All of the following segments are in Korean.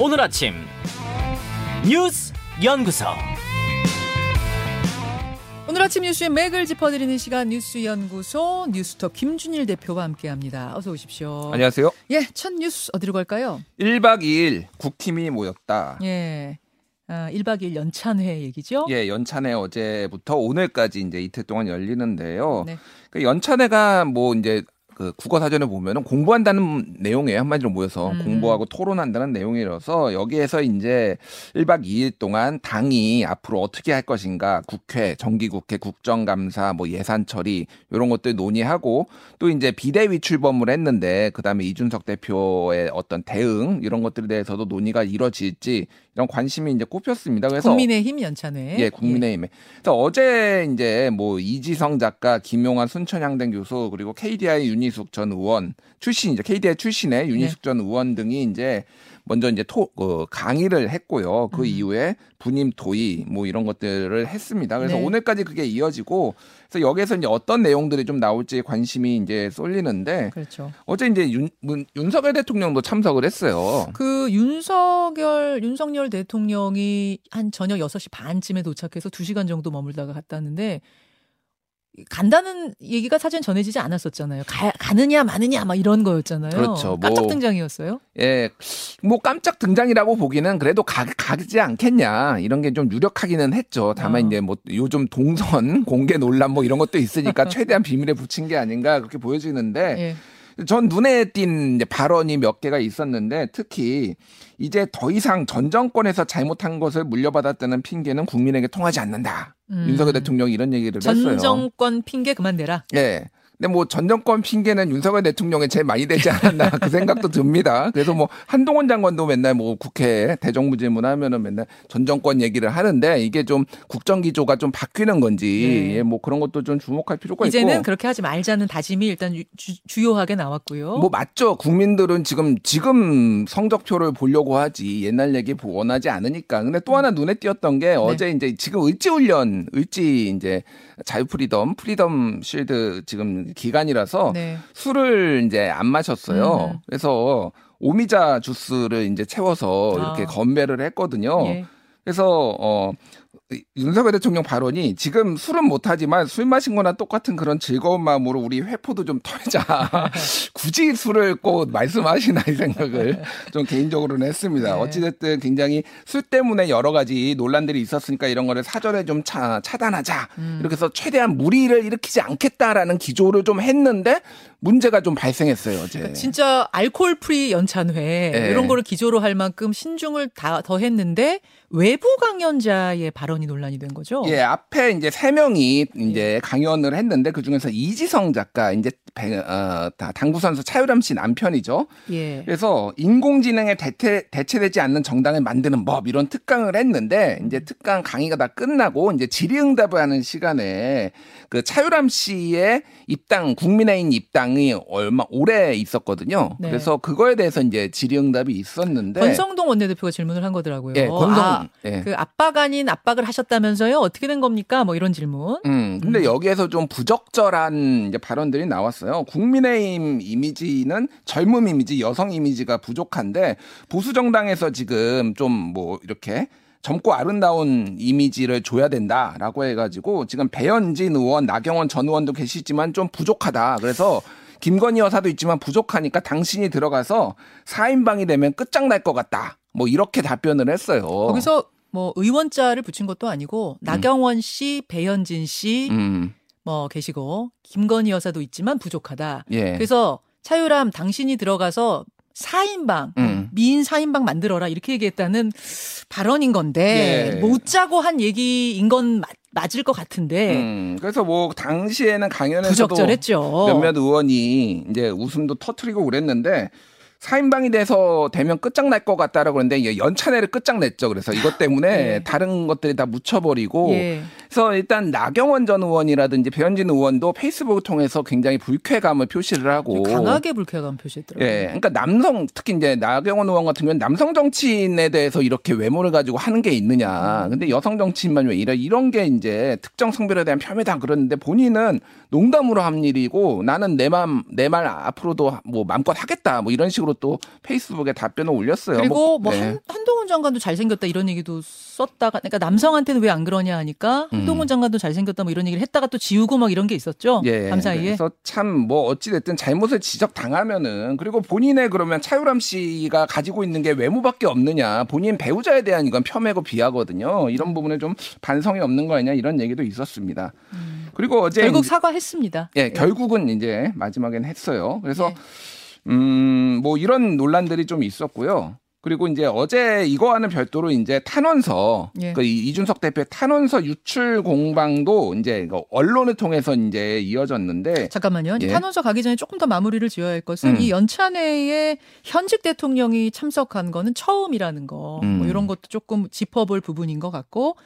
오늘 아침 뉴스 연구소 오늘 아침 뉴스의 맥을 짚어드리는 시간 뉴스 연구소 뉴스톱 김준일 대표와 함께합니다. 어서 오십시오. 안녕하세요. 예, 첫 뉴스 어디로 갈까요? 1박 2일 국팀이 모였다. 예. 아, 1박 2일 연찬회 얘기죠? 예, 연찬회 어제부터 오늘까지 이제 이틀 동안 열리는데요. 네. 그 연찬회가 뭐 이제 그 국어 사전에 보면은 공부한다는 내용이에요. 한마디로 모여서 음. 공부하고 토론한다는 내용이라서 여기에서 이제 1박 2일 동안 당이 앞으로 어떻게 할 것인가 국회, 정기국회, 국정감사, 뭐 예산 처리 이런 것들 논의하고 또 이제 비대위 출범을 했는데 그다음에 이준석 대표의 어떤 대응 이런 것들에 대해서도 논의가 이루어질지 이런 관심이 이제 꼽혔습니다. 그래서 국민의힘 연찬회. 예, 국민의힘에. 그래서 어제 이제 뭐 이지성 작가, 김용환 순천향대 교수 그리고 KDI 윤희숙 전 의원 출신이죠. KDI 출신의 윤희숙 전 의원 등이 이제 먼저 이제 토 어, 강의를 했고요. 그 음. 이후에 분임 도의 뭐 이런 것들을 했습니다. 그래서 네. 오늘까지 그게 이어지고 그래서 여기에서 이제 어떤 내용들이 좀 나올지 관심이 이제 쏠리는데 그렇죠. 어제 이제 윤, 문- 윤석열 대통령도 참석을 했어요. 그 윤석열 윤석열 대통령이 한 저녁 6시 반쯤에 도착해서 2시간 정도 머물다가 갔다는데 간다는 얘기가 사전 전해지지 않았었잖아요. 가, 가느냐 마느냐 막 이런 거였잖아요. 그렇죠. 뭐- 깜짝 등장이었어요. 예, 뭐 깜짝 등장이라고 보기는 그래도 가, 가지 않겠냐 이런 게 좀 유력하기는 했죠. 다만 어. 이제 뭐 요즘 동선 공개 논란 뭐 이런 것도 있으니까 최대한 비밀에 붙인 게 아닌가 그렇게 보여지는데 예. 전 눈에 띈 발언이 몇 개가 있었는데 특히 이제 더 이상 전 정권에서 잘못한 것을 물려받았다는 핑계는 국민에게 통하지 않는다. 음. 윤석열 대통령이 이런 얘기를 했어요. 전 정권 핑계 그만 대라. 예. 근데 뭐 전 정권 핑계는 윤석열 대통령에 제일 많이 되지 않았나 그 생각도 듭니다. 그래서 뭐 한동훈 장관도 맨날 뭐 국회 대정부질문 하면은 맨날 전 정권 얘기를 하는데 이게 좀 국정 기조가 좀 바뀌는 건지 네. 예, 뭐 그런 것도 좀 주목할 필요가 이제는 있고. 그렇게 하지 말자는 다짐이 일단 유- 주, 주요하게 나왔고요. 뭐 맞죠. 국민들은 지금 지금 성적표를 보려고 하지 옛날 얘기 보- 원하지 않으니까. 근데 또 하나 눈에 띄었던 네. 게 어제 이제 지금 을지 훈련, 을지 이제 자유 freedom, Freedom Shield 지금 기간이라서 네. 술을 이제 안 마셨어요. 음. 그래서 오미자 주스를 이제 채워서 이렇게 아. 건배를 했거든요. 예. 그래서 어 윤석열 대통령 발언이 지금 술은 못하지만 술 마신 거나 똑같은 그런 즐거운 마음으로 우리 회포도 좀 털자. 굳이 술을 꼭 말씀하시나 이 생각을 좀 개인적으로는 했습니다. 네. 어찌됐든 굉장히 술 때문에 여러 가지 논란들이 있었으니까 이런 거를 사전에 좀 차, 차단하자. 음. 이렇게 해서 최대한 무리를 일으키지 않겠다라는 기조를 좀 했는데 문제가 좀 발생했어요, 어제. 그러니까 진짜 alcohol free 연찬회 예. 이런 거를 기조로 할 만큼 신중을 다 더 했는데 외부 강연자의 발언이 논란이 된 거죠. 예, 앞에 이제 세 명이 이제 강연을 했는데 그 중에서 이지성 작가 이제 배- 어, 다- 당구 선수 차유람 씨 남편이죠. 예. 그래서 인공지능에 대체, 대체 되지 않는 정당을 만드는 법 이런 특강을 했는데 이제 특강 강의가 다 끝나고 이제 질의응답을 하는 시간에 그 차유람 씨의 입당 국민의힘 입당이 얼마 오래 있었거든요. 네. 그래서 그거에 대해서 이제 질의응답이 있었는데 권성동 원내대표가 질문을 한 거더라고요. 예, 권성 아, 예. 그 압박 아닌 압박을 하셨다면서요? 어떻게 된 겁니까? 뭐 이런 질문. 음, 근데 여기에서 좀 부적절한 발언들이 나왔어요. 국민의힘 이미지는 젊음 이미지, 여성 이미지가 부족한데 보수 정당에서 지금 좀 뭐 이렇게 젊고 아름다운 이미지를 줘야 된다라고 해가지고 지금 배현진 의원, 나경원 전 의원도 계시지만 좀 부족하다. 그래서 김건희 여사도 있지만 부족하니까 당신이 들어가서 4인방이 되면 끝장날 것 같다. 뭐 이렇게 답변을 했어요. 거기서 뭐 의원자를 붙인 것도 아니고 나경원 씨, 배현진 씨, 음, 뭐 계시고 김건희 여사도 있지만 부족하다. 예. 그래서 차유람 당신이 들어가서 4인방, 음. 미인 4인방 만들어라 이렇게 얘기했다는 발언인 건데 예. 못 짜고 한 얘기인 건 맞, 맞을 것 같은데 음, 그래서 뭐 당시에는 강연에서도 부적절했죠. 몇몇 의원이 이제 웃음도 터트리고 그랬는데 4인방이 돼서 되면 끝장날 것 같다라고 그러는데 연찬회를 끝장냈죠. 그래서 이것 때문에 예. 다른 것들이 다 묻혀버리고 예. 그래서 일단 나경원 전 의원이라든지 배현진 의원도 페이스북을 통해서 굉장히 불쾌감을 표시를 하고 강하게 불쾌감 표시했더라고요. 예, 그러니까 남성 특히 이제 나경원 의원 같은 경우는 남성 정치인에 대해서 이렇게 외모를 가지고 하는 게 있느냐. 근데 여성 정치인만 왜 이런 이런 게 이제 특정 성별에 대한 폄훼다 그러는데 본인은 농담으로 한 일이고 나는 내 맘 내 말 앞으로도 뭐 마음껏 하겠다 뭐 이런 식으로 또 페이스북에 답변을 올렸어요. 그리고 뭐 네. 한, 한동훈 장관도 잘생겼다 이런 얘기도 썼다가 그러니까 남성한테는 왜 안 그러냐 하니까 한동훈 장관도 잘생겼다 뭐 이런 얘기를 했다가 또 지우고 막 이런 게 있었죠. 음. 예. 밤사이에. 그래서 참 뭐 어찌 됐든 잘못을 지적 당하면은 그리고 본인의 그러면 차유람 씨가 가지고 있는 게 외모밖에 없느냐. 본인 배우자에 대한 이건 폄훼고 비하거든요. 이런 부분에 좀 반성이 없는 거 아니냐 이런 얘기도 있었습니다. 그리고 어제 음. 결국 사과했습니다. 예, 결국은 이제 마지막엔 했어요. 그래서 예. 음, 뭐 이런 논란들이 좀 있었고요. 그리고 이제 어제 이거와는 별도로 이제 탄원서, 예. 그 이- 이준석 대표의 탄원서 유출 공방도 이제 언론을 통해서 이제 이어졌는데 잠깐만요. 예. 탄원서 가기 전에 조금 더 마무리를 지어야 할 것은 음. 이 연찬회에 현직 대통령이 참석한 거는 처음이라는 거. 음. 뭐 이런 것도 조금 짚어볼 부분인 것 같고.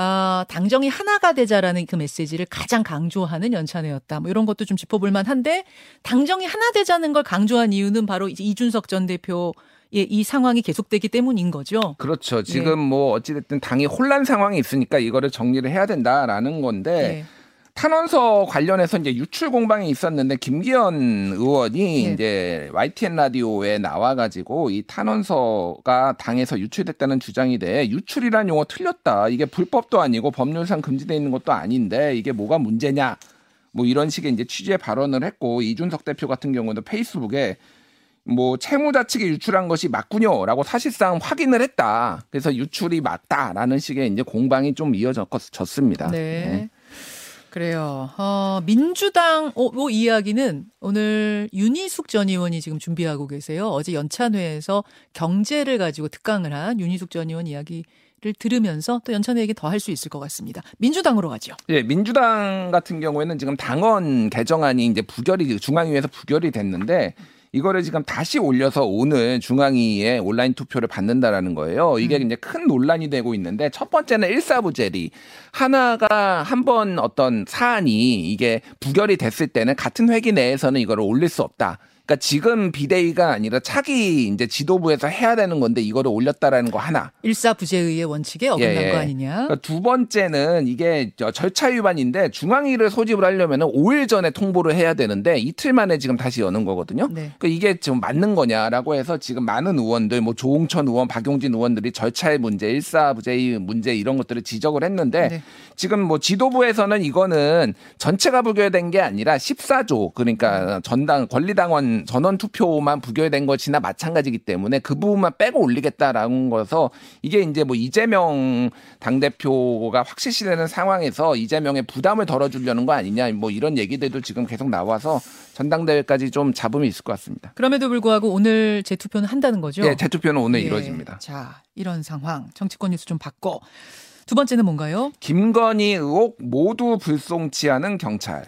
아, 당정이 하나가 되자라는 그 메시지를 가장 강조하는 연찬회였다. 뭐 이런 것도 좀 짚어볼 만한데 당정이 하나 되자는 걸 강조한 이유는 바로 이제 이준석 전 대표의 이 상황이 계속되기 때문인 거죠. 그렇죠. 예. 지금 뭐 어찌됐든 당이 혼란 상황이 있으니까 이거를 정리를 해야 된다라는 건데 예. 탄원서 관련해서 이제 유출 공방이 있었는데 김기현 의원이 예. 이제 YTN 라디오에 나와가지고 이 탄원서가 당에서 유출됐다는 주장이 돼 유출이란 용어 틀렸다. 이게 불법도 아니고 법률상 금지돼 있는 것도 아닌데 이게 뭐가 문제냐. 뭐 이런 식의 이제 취지의 발언을 했고 이준석 대표 같은 경우도 페이스북에 뭐 채무자 측이 유출한 것이 맞군요라고 사실상 확인을 했다. 그래서 유출이 맞다라는 식의 이제 공방이 좀 이어졌습니다. 네. 그래요. 어, 민주당 어, 뭐 이야기는 오늘 윤희숙 전 의원이 지금 준비하고 계세요. 어제 연찬회에서 경제를 가지고 특강을 한 윤희숙 전 의원 이야기 를 들으면서 또 연찬회 얘기 더 할 수 있을 것 같습니다. 민주당으로 가죠. 예, 민주당 같은 경우에는 지금 당원 개정안이 이제 부결이 중앙위에서 부결이 됐는데 이거를 지금 다시 올려서 오늘 중앙위에 온라인 투표를 받는다라는 거예요. 이게 이제 큰 논란이 되고 있는데 첫 번째는 일사부재리. 하나가 한 번 어떤 사안이 이게 부결이 됐을 때는 같은 회기 내에서는 이거를 올릴 수 없다. 그러니까 지금 비대위가 아니라 차기 이제 지도부에서 해야 되는 건데 이거를 올렸다라는 거 하나. 일사부재의의 원칙에 어긋난 예, 예. 거 아니냐. 그러니까 두 번째는 이게 저 절차 위반인데 중앙위를 소집을 하려면 5일 전에 통보를 해야 되는데 이틀 만에 지금 다시 여는 거거든요. 네. 그러니까 이게 지금 맞는 거냐라고 해서 지금 많은 의원들 뭐 조홍천 의원, 박용진 의원들이 절차의 문제, 일사부재의 문제 이런 것들을 지적을 했는데 네. 지금 뭐 지도부에서는 이거는 전체가 부결된 게 아니라 14조 그러니까 전당 권리당 원 전원 투표만 부결된 것이나 마찬가지기 때문에 그 부분만 빼고 올리겠다라는 거서 이게 이제 뭐 이재명 당 대표가 확실시되는 상황에서 이재명의 부담을 덜어주려는 거 아니냐 뭐 이런 얘기들도 지금 계속 나와서 전당대회까지 좀 잡음이 있을 것 같습니다. 그럼에도 불구하고 오늘 재투표는 한다는 거죠. 예, 재투표는 오늘 예. 이루어집니다. 자, 이런 상황. 정치권 뉴스 좀 받고. 두 번째는 뭔가요? 김건희 의혹 모두 불송치하는 경찰.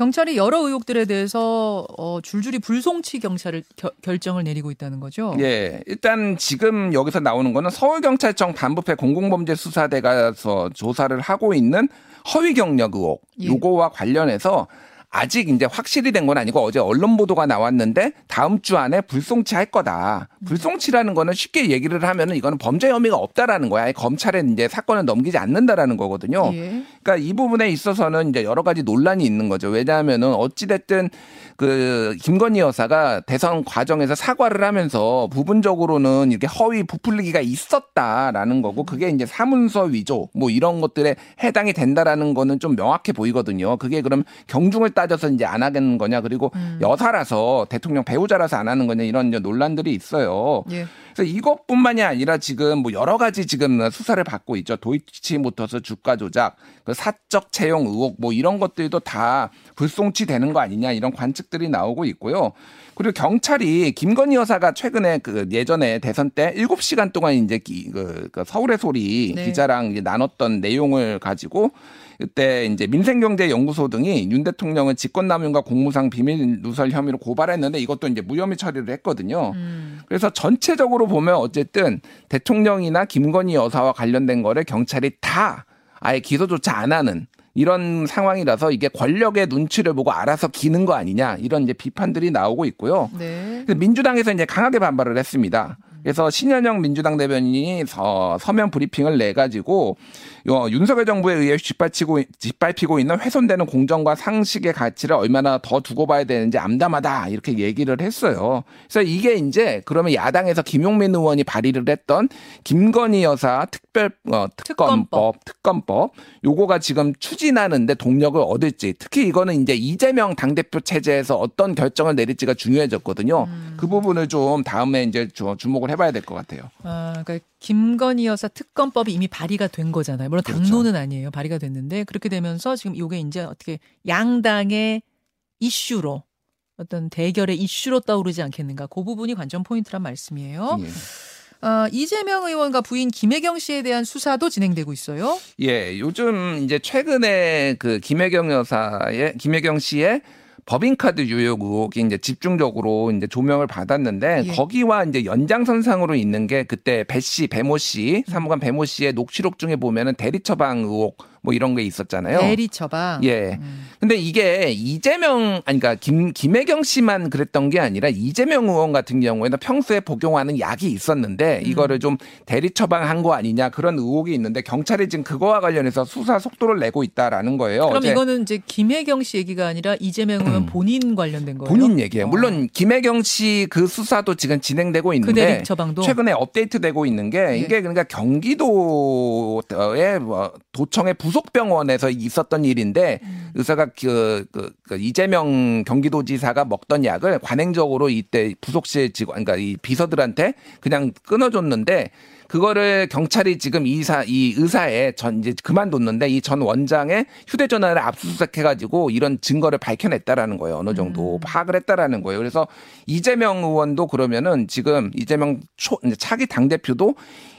경찰이 여러 의혹들에 대해서 어, 줄줄이 불송치 경찰을 겨- 결정을 내리고 있다는 거죠. 예, 일단 지금 여기서 나오는 거는 서울경찰청 반부패 공공범죄수사대가서 조사를 하고 있는 허위 경력 의혹 예. 요거와 관련해서 아직 이제 확실히 된 건 아니고 어제 언론 보도가 나왔는데 다음 주 안에 불송치 할 거다. 불송치라는 거는 쉽게 얘기를 하면은 이거는 범죄 혐의가 없다라는 거야. 검찰에 이제 사건을 넘기지 않는다라는 거거든요. 예. 그러니까 이 부분에 있어서는 이제 여러 가지 논란이 있는 거죠. 왜냐하면은 어찌 됐든 그 김건희 여사가 대선 과정에서 사과를 하면서 부분적으로는 이렇게 허위 부풀리기가 있었다라는 거고 그게 이제 사문서 위조 뭐 이런 것들에 해당이 된다라는 거는 좀 명확해 보이거든요. 그게 그럼 경중을 따져서 이제 안 하겠는 거냐 그리고 여사라서 대통령 배우자라서 안 하는 거냐 이런 논란들이 있어요. 예. 그래서 이것뿐만이 아니라 지금 뭐 여러 가지 지금 수사를 받고 있죠. 도이치모터스 주가 조작, 그 사적 채용 의혹 뭐 이런 것들도 다 불송치 되는 거 아니냐 이런 관측들이 나오고 있고요. 그리고 경찰이 김건희 여사가 최근에 그 예전에 대선 때 7시간 동안 이제 기- 그, 그 서울의 소리 네. 기자랑 나눴던 내용을 가지고 그때 이제 민생경제연구소 등이 윤 대통령을 직권남용과 공무상 비밀 누설 혐의로 고발했는데 이것도 이제 무혐의 처리를 했거든요. 음. 그래서 전체적으로 보면 어쨌든 대통령이나 김건희 여사와 관련된 거를 경찰이 다 아예 기소조차 안 하는 이런 상황이라서 이게 권력의 눈치를 보고 알아서 기는 거 아니냐 이런 이제 비판들이 나오고 있고요. 네. 민주당에서 이제 강하게 반발을 했습니다. 그래서 신현영 민주당 대변인이 서, 서면 브리핑을 내 가지고 어, 윤석열 정부에 의해 짓밟히고 짓밟히고 있는 훼손되는 공정과 상식의 가치를 얼마나 더 두고 봐야 되는지 암담하다 이렇게 얘기를 했어요. 그래서 이게 이제 그러면 야당에서 김용민 의원이 발의를 했던 김건희 여사 특별 어, 특검법 특검법 요거가 지금 추진하는데 동력을 얻을지 특히 이거는 이제 이재명 당 대표 체제에서 어떤 결정을 내릴지가 중요해졌거든요. 음. 그 부분을 좀 다음에 이제 주- 주목을 해봐야 될 것 같아요. 아, 그러니까 김건희 여사 특검법이 이미 발의가 된 거잖아요. 물론 그렇죠. 당론은 아니에요. 발의가 됐는데 그렇게 되면서 지금 이게 이제 어떻게 양당의 이슈로 어떤 대결의 이슈로 떠오르지 않겠는가. 그 부분이 관전 포인트란 말씀이에요. 예. 아, 이재명 의원과 부인 김혜경 씨에 대한 수사도 진행되고 있어요. 예, 요즘 이제 최근에 그 김혜경 여사의 김혜경 씨의 법인카드 유효 의혹이 이제 집중적으로 이제 조명을 받았는데 예. 거기와 이제 연장선상으로 있는 게 그때 배 씨, 배모 씨, 사무관 배모 씨의 녹취록 중에 보면은 대리 처방 의혹 뭐 이런 게 있었잖아요. 대리 처방. 예. 음. 근데 이게 이재명 아니 그러니까 김 김혜경 씨만 그랬던 게 아니라 이재명 의원 같은 경우에는 평소에 복용하는 약이 있었는데 음. 이거를 좀 대리 처방한 거 아니냐 그런 의혹이 있는데 경찰이 지금 그거와 관련해서 수사 속도를 내고 있다라는 거예요. 그럼 어제 이거는 이제 김혜경 씨 얘기가 아니라 이재명 의원 본인 관련된 거예요. 본인 얘기예요. 어. 물론 김혜경 씨 그 수사도 지금 진행되고 그 있는데 대리 처방도 최근에 업데이트되고 있는 게 예. 이게 그러니까 경기도의 뭐 도청의 부 속병원에서 있었던 일인데 음. 의사가 그, 그, 그 이재명 경기도지사가 먹던 약을 관행적으로 이때 부속실 직원 그러니까 이 비서들한테 그냥 끊어줬는데 그거를 경찰이 지금 이사 이 의사의 전 이제 그만뒀는데 이 전 원장의 휴대전화를 압수수색해가지고 이런 증거를 밝혀냈다라는 거예요 어느 정도 음. 파악을 했다라는 거예요 그래서 이재명 의원도 그러면은 지금 이재명 초 차기 당 대표도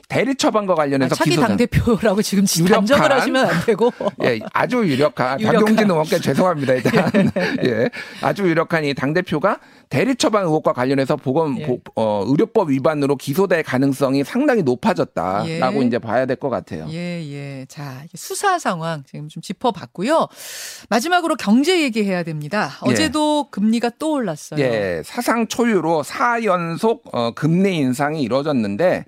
대리 처방과 아, 관련해서 차기 기소자 당 대표라고 지금 단정을 하시면 안 되고. 예, 아주 유력한 유력한. 박용진 의원께 죄송합니다 일단 예, 아주 유력한 이 당 대표가 대리 처방 의혹과 관련해서 보건 예. 보- 어, 의료법 위반으로 기소될 가능성이 상당히 높 아졌다라고 예. 이제 봐야 될 것 같아요. 예, 예. 자, 수사 상황 지금 좀 짚어봤고요. 마지막으로 경제 얘기해야 됩니다. 예. 어제도 금리가 또 올랐어요. 예, 사상 초유로 4연속 어, 금리 인상이 이뤄졌는데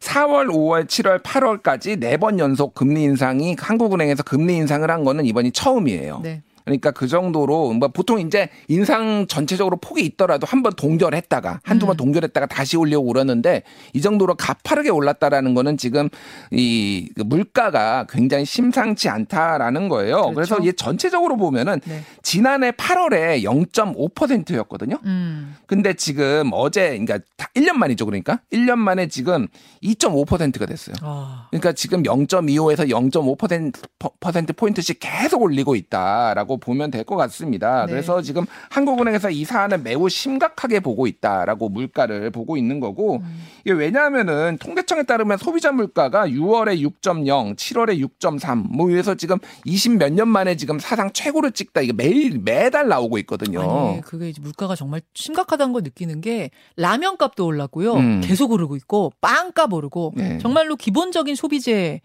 4월, 5월, 7월, 8월까지 네번 연속 금리 인상이 한국은행에서 금리 인상을 한 거는 이번이 처음이에요. 네. 그러니까 그 정도로 뭐 보통 이제 인상 전체적으로 폭이 있더라도 한 번 동결했다가 한두 번 음. 동결했다가 다시 올려고 그러는데 이 정도로 가파르게 올랐다라는 거는 지금 이그 물가가 굉장히 심상치 않다라는 거예요. 그렇죠. 그래서 이게 전체적으로 보면은 네. 지난해 8월에 0.5%였거든요. 음. 근데 지금 어제 그러니까 다 1년 만이죠. 그러니까 1년 만에 지금 2.5%가 됐어요. 아. 그러니까 지금 0.25에서 0.5% 포인트씩 계속 올리고 있다라고 보면 될 것 같습니다. 네. 그래서 지금 한국은행에서 이 사안을 매우 심각하게 보고 있다라고 물가를 보고 있는 거고 음. 이게 왜냐하면은 통계청에 따르면 소비자 물가가 6월에 6.0, 7월에 6.3, 뭐 이래서 지금 20 몇 년 만에 지금 사상 최고를 찍다 이게 매일 매달 나오고 있거든요. 아니, 그게 이제 물가가 정말 심각하다는 걸 느끼는 게 라면 값도 올랐고요. 음. 계속 오르고 있고 빵값 오르고 네. 정말로 기본적인 소비재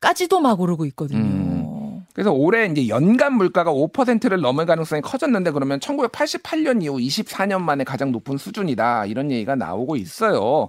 까지도 막 오르고 있거든요. 음. 그래서 올해 이제 연간 물가가 5%를 넘을 가능성이 커졌는데 그러면 1988년 이후 24년 만에 가장 높은 수준이다 이런 얘기가 나오고 있어요.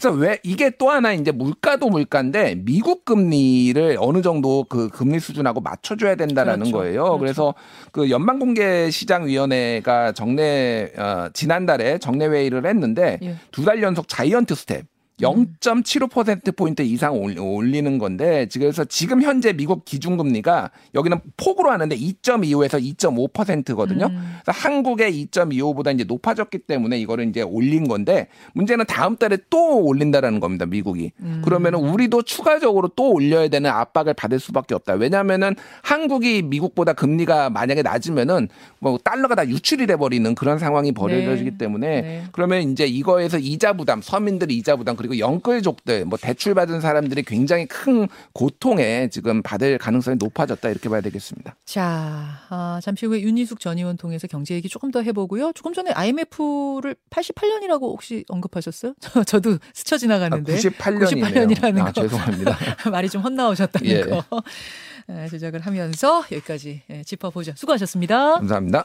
그래서 왜 이게 또 하나 이제 물가도 물가인데 미국 금리를 어느 정도 그 금리 수준하고 맞춰줘야 된다라는 그렇죠. 거예요. 그렇죠. 그래서 그 연방공개시장위원회가 정례 어, 지난달에 정례 회의를 했는데 예. 두달 연속 giant step. 0.75%포인트 이상 올- 올리는 건데, 그래서 지금 현재 미국 기준금리가 여기는 폭으로 하는데 2.25에서 2.5%거든요. 음. 그래서 한국의 2.25보다 이제 높아졌기 때문에 이거를 이제 올린 건데, 문제는 다음 달에 또 올린다라는 겁니다, 미국이. 음. 그러면은 우리도 추가적으로 또 올려야 되는 압박을 받을 수밖에 없다. 왜냐하면은 한국이 미국보다 금리가 만약에 낮으면은 뭐 달러가 다 유출이 돼 버리는 그런 상황이 벌어지기 네. 때문에 네. 그러면 이제 이거에서 이자 부담, 서민들이 이자 부담 그리고 영끌족들 뭐 대출 받은 사람들이 굉장히 큰 고통에 지금 받을 가능성이 높아졌다 이렇게 봐야 되겠습니다. 자, 아, 잠시 후에 윤희숙 전 의원 통해서 경제 얘기 조금 더 해보고요. 조금 전에 IMF를 88년이라고 혹시 언급하셨어요? 저, 저도 스쳐 지나갔는데. 98년이네요. 98년이라는 아, 거. 죄송합니다. 말이 좀 헛나오셨다는 예. 거. 에, 조작을 하면서 여기까지 예, 짚어보죠. 수고하셨습니다. 감사합니다.